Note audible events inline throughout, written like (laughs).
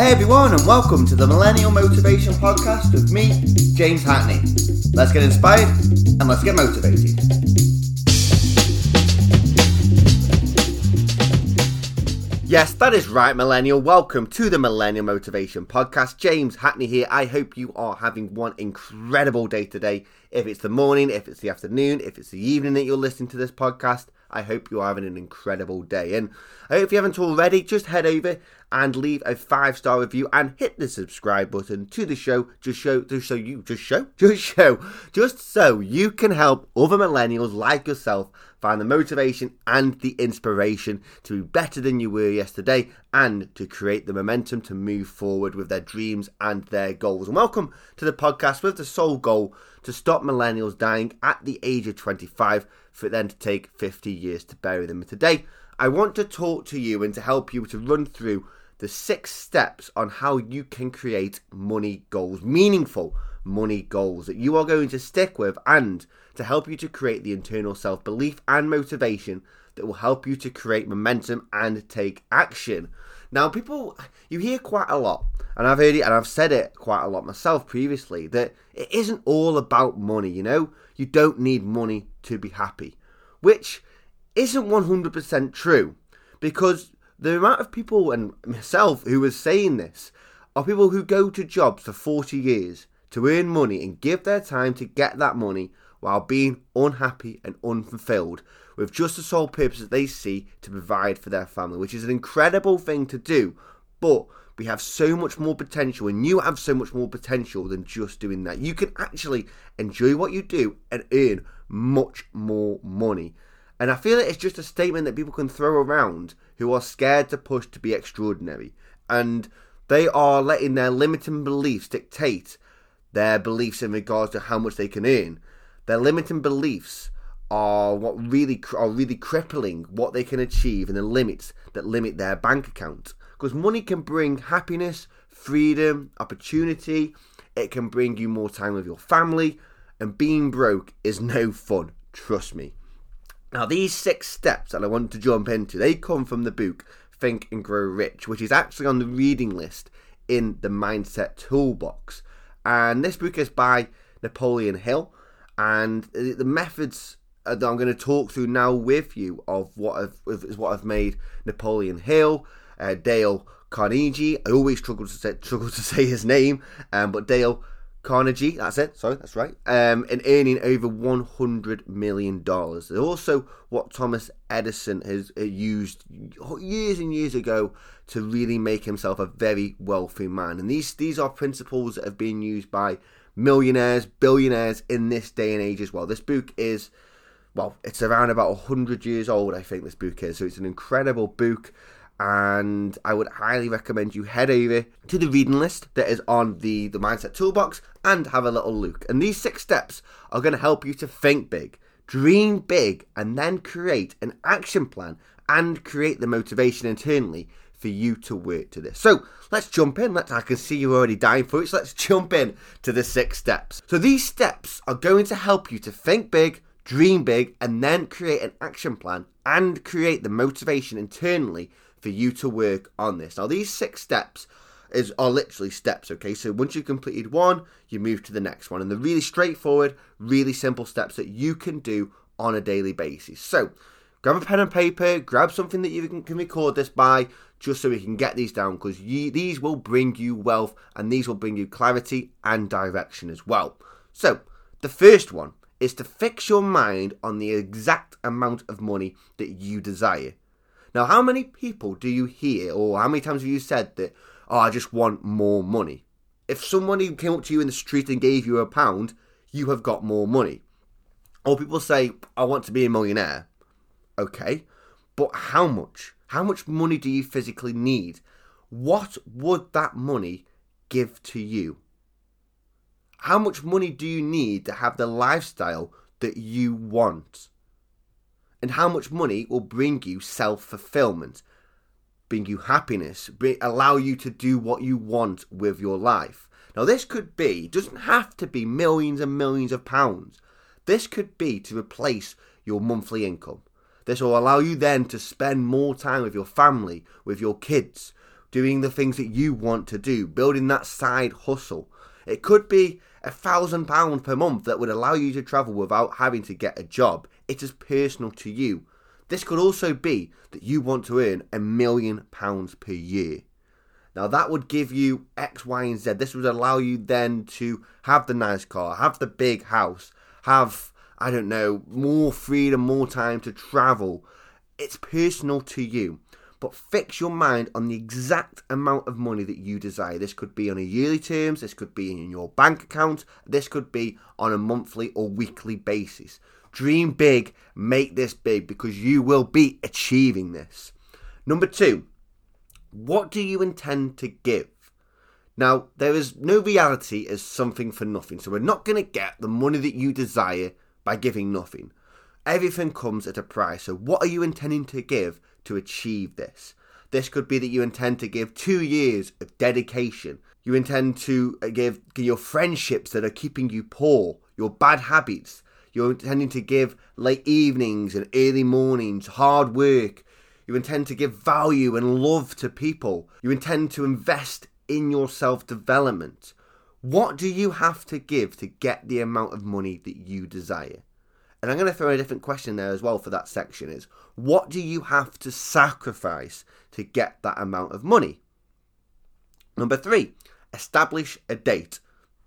Hey everyone, and welcome to the Millennial Motivation Podcast with me, James Hackney. Let's get inspired and let's get motivated. Yes, that is right, Millennial. Welcome to the Millennial Motivation Podcast. James Hackney here. I hope you are having one incredible day today. If it's the morning, if it's the afternoon, if it's the evening that you're listening to this podcast, I hope you're having an incredible day. And if you haven't already, just head over and leave a five star review and hit the subscribe button to the show. Just show, just so you, just show, (laughs) just show, just so you can help other millennials like yourself find the motivation and the inspiration to be better than you were yesterday and to create the momentum to move forward with their dreams and their goals. And welcome to the podcast with the sole goal to stop millennials dying at the age of 25 for it then to take 50 years to bury them. Today, I want to talk to you and to help you to run through the six steps on how you can create money goals, meaningful money goals that you are going to stick with, and to help you to create the internal self belief and motivation that will help you to create momentum and take action. Now, people, you hear quite a lot, and I've heard it and I've said it quite a lot myself previously, that it isn't all about money, you know? You don't need money to be happy, which isn't 100% true because the amount of people and myself who are saying this are people who go to jobs for 40 years to earn money and give their time to get that money while being unhappy and unfulfilled with just the sole purpose that they see to provide for their family, which is an incredible thing to do. But we have so much more potential, and you have so much more potential than just doing that. You can actually enjoy what you do and earn much more money. And I feel that it's just a statement that people can throw around who are scared to push to be extraordinary. And they are letting their limiting beliefs dictate their beliefs in regards to how much they can earn. Their limiting beliefs are what really are really crippling what they can achieve and the limits that limit their bank account. Because money can bring happiness, freedom, opportunity. It can bring you more time with your family, and being broke is (laughs) no fun. Trust me. Now, these six steps that I want to jump into, they come from the book Think and Grow Rich, which is actually on the reading list in the Mindset Toolbox. And this book is by Napoleon Hill, and the methods that I'm going to talk through now with you of what I've, is what I've made Napoleon Hill, uh, Dale Carnegie. I always struggle to say, (laughs) struggle to say his name, um, but Dale Carnegie, that's it, sorry, that's right, um, and earning over $100 million. Also, what Thomas Edison has uh, used years and years ago to really make himself a very wealthy man. And these, these are principles that have been used by millionaires, billionaires in this day and age as well. This book is, well, it's around about 100 years old, I think this book is. So it's an incredible book and I would highly recommend you head over to the reading list that is on the, the Mindset Toolbox and have a little look. And these six steps are going to help you to think big, dream big, and then create an action plan and create the motivation internally for you to work to this. So let's jump in. Let's, I can see you're already dying for it. So let's jump in to the six steps. So these steps are going to help you to think big, dream big, and then create an action plan and create the motivation internally for you to work on this. Now, these six steps is are literally steps, okay? So once you've completed one, you move to the next one. And they're really straightforward, really simple steps that you can do on a daily basis. So grab a pen and paper, grab something that you can, can record this by, just so we can get these down, because these will bring you wealth and these will bring you clarity and direction as well. So the first one is to fix your mind on the exact amount of money that you desire. Now, how many people do you hear, or how many times have you said that, oh, I just want more money? If somebody came up to you in the street and gave you a pound, you have got more money. Or people say, I want to be a millionaire. Okay, but how much? How much money do you physically need? What would that money give to you? How much money do you need to have the lifestyle that you want? And how much money will bring you self fulfillment, bring you happiness, bring, allow you to do what you want with your life. Now, this could be, doesn't have to be millions and millions of pounds. This could be to replace your monthly income. This will allow you then to spend more time with your family, with your kids, doing the things that you want to do, building that side hustle. It could be a thousand pounds per month that would allow you to travel without having to get a job. It is personal to you. This could also be that you want to earn a million pounds per year. Now that would give you X, Y, and Z. This would allow you then to have the nice car, have the big house, have, I don't know, more freedom, more time to travel. It's personal to you. But fix your mind on the exact amount of money that you desire. This could be on a yearly terms, this could be in your bank account, this could be on a monthly or weekly basis. Dream big, make this big because you will be achieving this. Number two, what do you intend to give? Now, there is no reality as something for nothing, so we're not going to get the money that you desire by giving nothing. Everything comes at a price, so what are you intending to give to achieve this? This could be that you intend to give two years of dedication. You intend to uh, give your friendships that are keeping you poor, your bad habits. You're intending to give late evenings and early mornings, hard work, you intend to give value and love to people. You intend to invest in your self development. What do you have to give to get the amount of money that you desire? And I'm going to throw a different question there as well for that section is what do you have to sacrifice to get that amount of money? Number three, establish a date.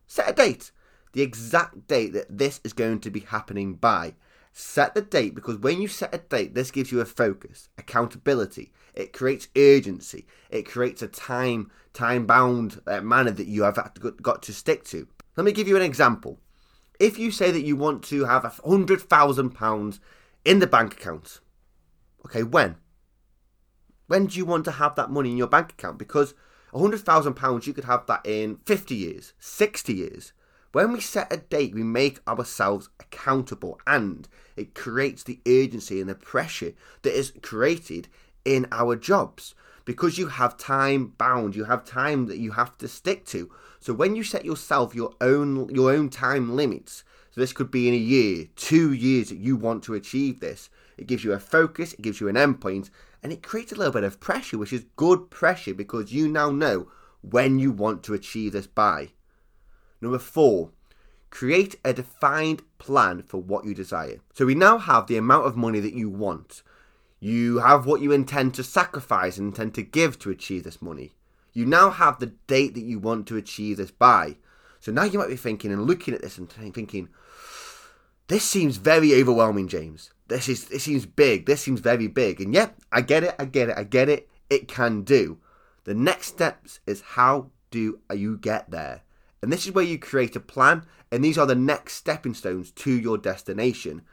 Set a date. The exact date that this is going to be happening by. Set the date because when you set a date, this gives you a focus, accountability. It creates urgency. It creates a time time bound uh, manner that you have got to stick to. Let me give you an example. If you say that you want to have a hundred thousand pounds in the bank account, okay, when? When do you want to have that money in your bank account? Because a hundred thousand pounds, you could have that in fifty years, sixty years. When we set a date, we make ourselves accountable and it creates the urgency and the pressure that is created in our jobs. Because you have time bound you have time that you have to stick to. So when you set yourself your own your own time limits so this could be in a year two years that you want to achieve this it gives you a focus it gives you an endpoint and it creates a little bit of pressure which is good pressure because you now know when you want to achieve this by Number four, create a defined plan for what you desire. So we now have the amount of money that you want. You have what you intend to sacrifice and intend to give to achieve this money. You now have the date that you want to achieve this by. So now you might be thinking and looking at this and thinking, this seems very overwhelming, James. This is this seems big. This seems very big. And yeah, I get it. I get it. I get it. It can do. The next steps is how do you get there? And this is where you create a plan, and these are the next stepping stones to your destination.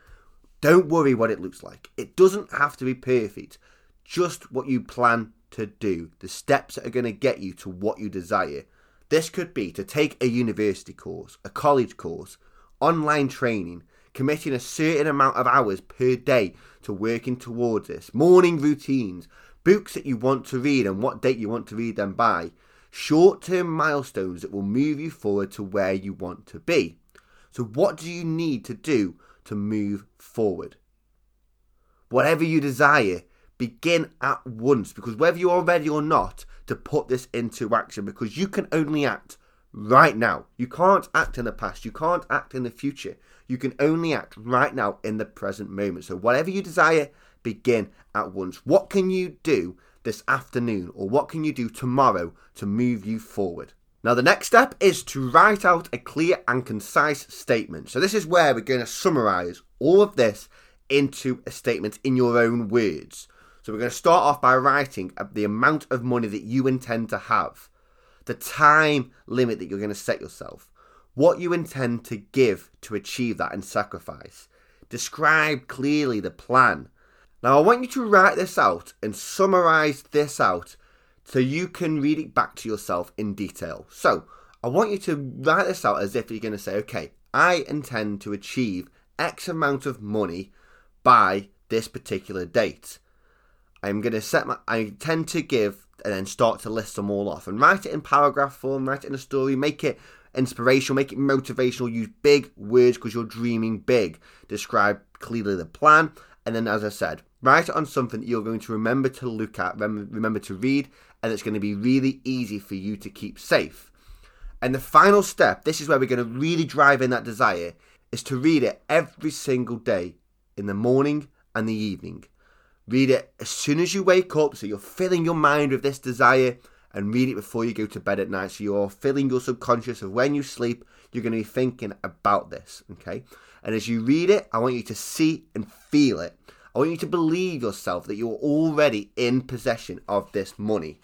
Don't worry what it looks like. It doesn't have to be perfect, just what you plan to do, the steps that are going to get you to what you desire. This could be to take a university course, a college course, online training, committing a certain amount of hours per day to working towards this, morning routines, books that you want to read and what date you want to read them by, short term milestones that will move you forward to where you want to be. So, what do you need to do to move forward? Whatever you desire, begin at once because whether you are ready or not to put this into action, because you can only act right now. You can't act in the past, you can't act in the future. You can only act right now in the present moment. So, whatever you desire, begin at once. What can you do this afternoon, or what can you do tomorrow to move you forward? Now, the next step is to write out a clear and concise statement. So, this is where we're going to summarize all of this into a statement in your own words. So, we're going to start off by writing the amount of money that you intend to have, the time limit that you're going to set yourself, what you intend to give to achieve that and sacrifice. Describe clearly the plan now, I want you to write this out and summarize this out so you can read it back to yourself in detail. So, I want you to write this out as if you're going to say, okay, I intend to achieve X amount of money by this particular date. I'm going to set my, I intend to give, and then start to list them all off and write it in paragraph form, write it in a story, make it inspirational, make it motivational, use big words because you're dreaming big. Describe clearly the plan, and then, as I said, write it on something that you're going to remember to look at, remember to read, and it's going to be really easy for you to keep safe. And the final step, this is where we're going to really drive in that desire, is to read it every single day in the morning and the evening. Read it as soon as you wake up, so you're filling your mind with this desire, and read it before you go to bed at night. So you're filling your subconscious of when you sleep, you're going to be thinking about this, okay? And as you read it, I want you to see and feel it. I want you to believe yourself that you're already in possession of this money.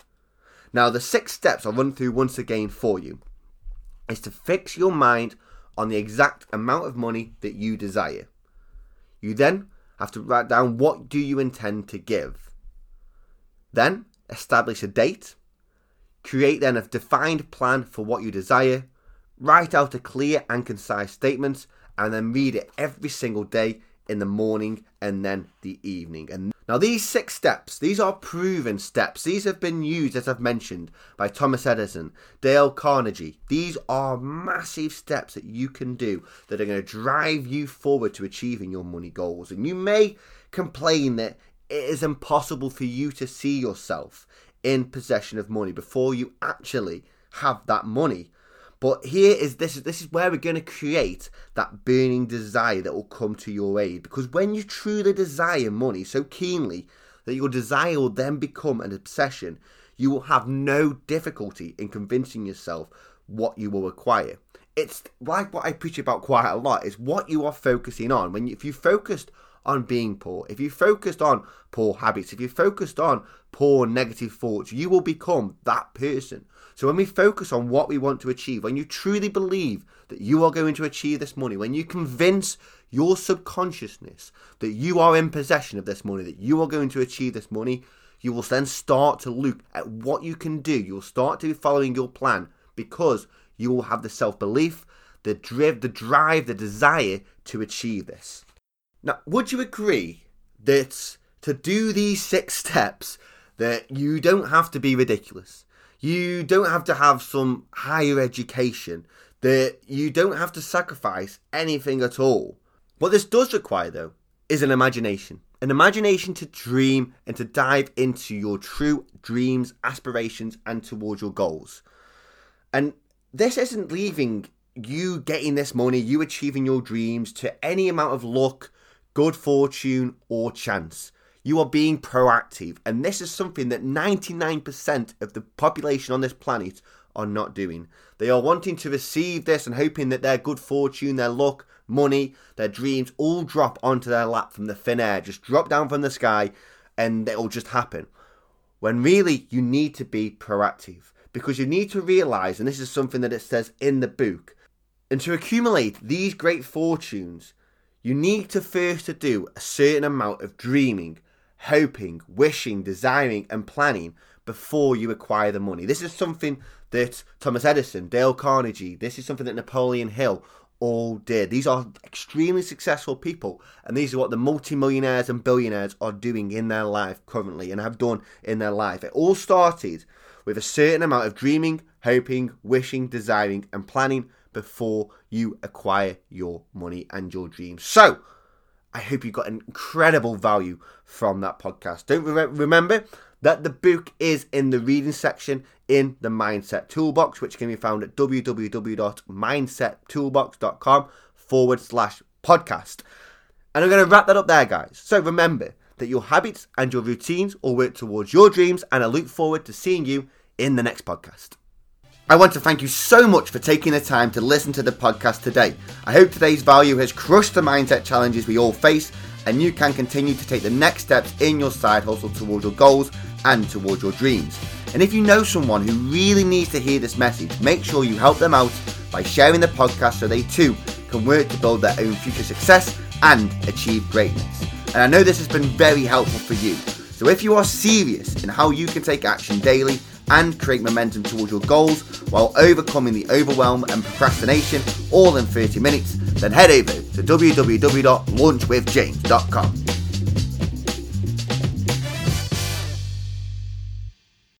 Now, the six steps I'll run through once again for you is to fix your mind on the exact amount of money that you desire. You then have to write down what do you intend to give. Then establish a date. Create then a defined plan for what you desire. Write out a clear and concise statement and then read it every single day in the morning and then the evening. And now these six steps, these are proven steps. These have been used, as I've mentioned, by Thomas Edison, Dale Carnegie. These are massive steps that you can do that are going to drive you forward to achieving your money goals. And you may complain that it is impossible for you to see yourself in possession of money before you actually have that money. But here is this is this is where we're going to create that burning desire that will come to your aid because when you truly desire money so keenly that your desire will then become an obsession, you will have no difficulty in convincing yourself what you will acquire. It's like what I preach about quite a lot is what you are focusing on. When you, if you focused on being poor, if you focused on poor habits, if you focused on poor negative thoughts, you will become that person. So when we focus on what we want to achieve, when you truly believe that you are going to achieve this money, when you convince your subconsciousness that you are in possession of this money, that you are going to achieve this money, you will then start to look at what you can do. You'll start to be following your plan because you will have the self belief, the drive, the drive, the desire to achieve this. Now, would you agree that to do these six steps, that you don't have to be ridiculous? You don't have to have some higher education, that you don't have to sacrifice anything at all. What this does require, though, is an imagination. An imagination to dream and to dive into your true dreams, aspirations, and towards your goals. And this isn't leaving you getting this money, you achieving your dreams to any amount of luck, good fortune, or chance. You are being proactive, and this is something that 99% of the population on this planet are not doing. They are wanting to receive this and hoping that their good fortune, their luck, money, their dreams all drop onto their lap from the thin air, just drop down from the sky, and it'll just happen. When really you need to be proactive because you need to realize, and this is something that it says in the book, and to accumulate these great fortunes, you need to first to do a certain amount of dreaming, hoping, wishing, desiring, and planning before you acquire the money. This is something that Thomas Edison, Dale Carnegie, this is something that Napoleon Hill all did. These are extremely successful people, and these are what the multimillionaires and billionaires are doing in their life currently and have done in their life. It all started with a certain amount of dreaming, hoping, wishing, desiring, and planning before you acquire your money and your dreams. So, I hope you got incredible value from that podcast. Don't re- remember that the book is in the reading section in the Mindset Toolbox, which can be found at www.mindsettoolbox.com forward slash podcast. And I'm going to wrap that up there, guys. So remember that your habits and your routines all work towards your dreams, and I look forward to seeing you in the next podcast. I want to thank you so much for taking the time to listen to the podcast today. I hope today's value has crushed the mindset challenges we all face and you can continue to take the next steps in your side hustle towards your goals and towards your dreams. And if you know someone who really needs to hear this message, make sure you help them out by sharing the podcast so they too can work to build their own future success and achieve greatness. And I know this has been very helpful for you. So if you are serious in how you can take action daily and create momentum towards your goals while overcoming the overwhelm and procrastination all in 30 minutes, then head over to www.launchwithjames.com.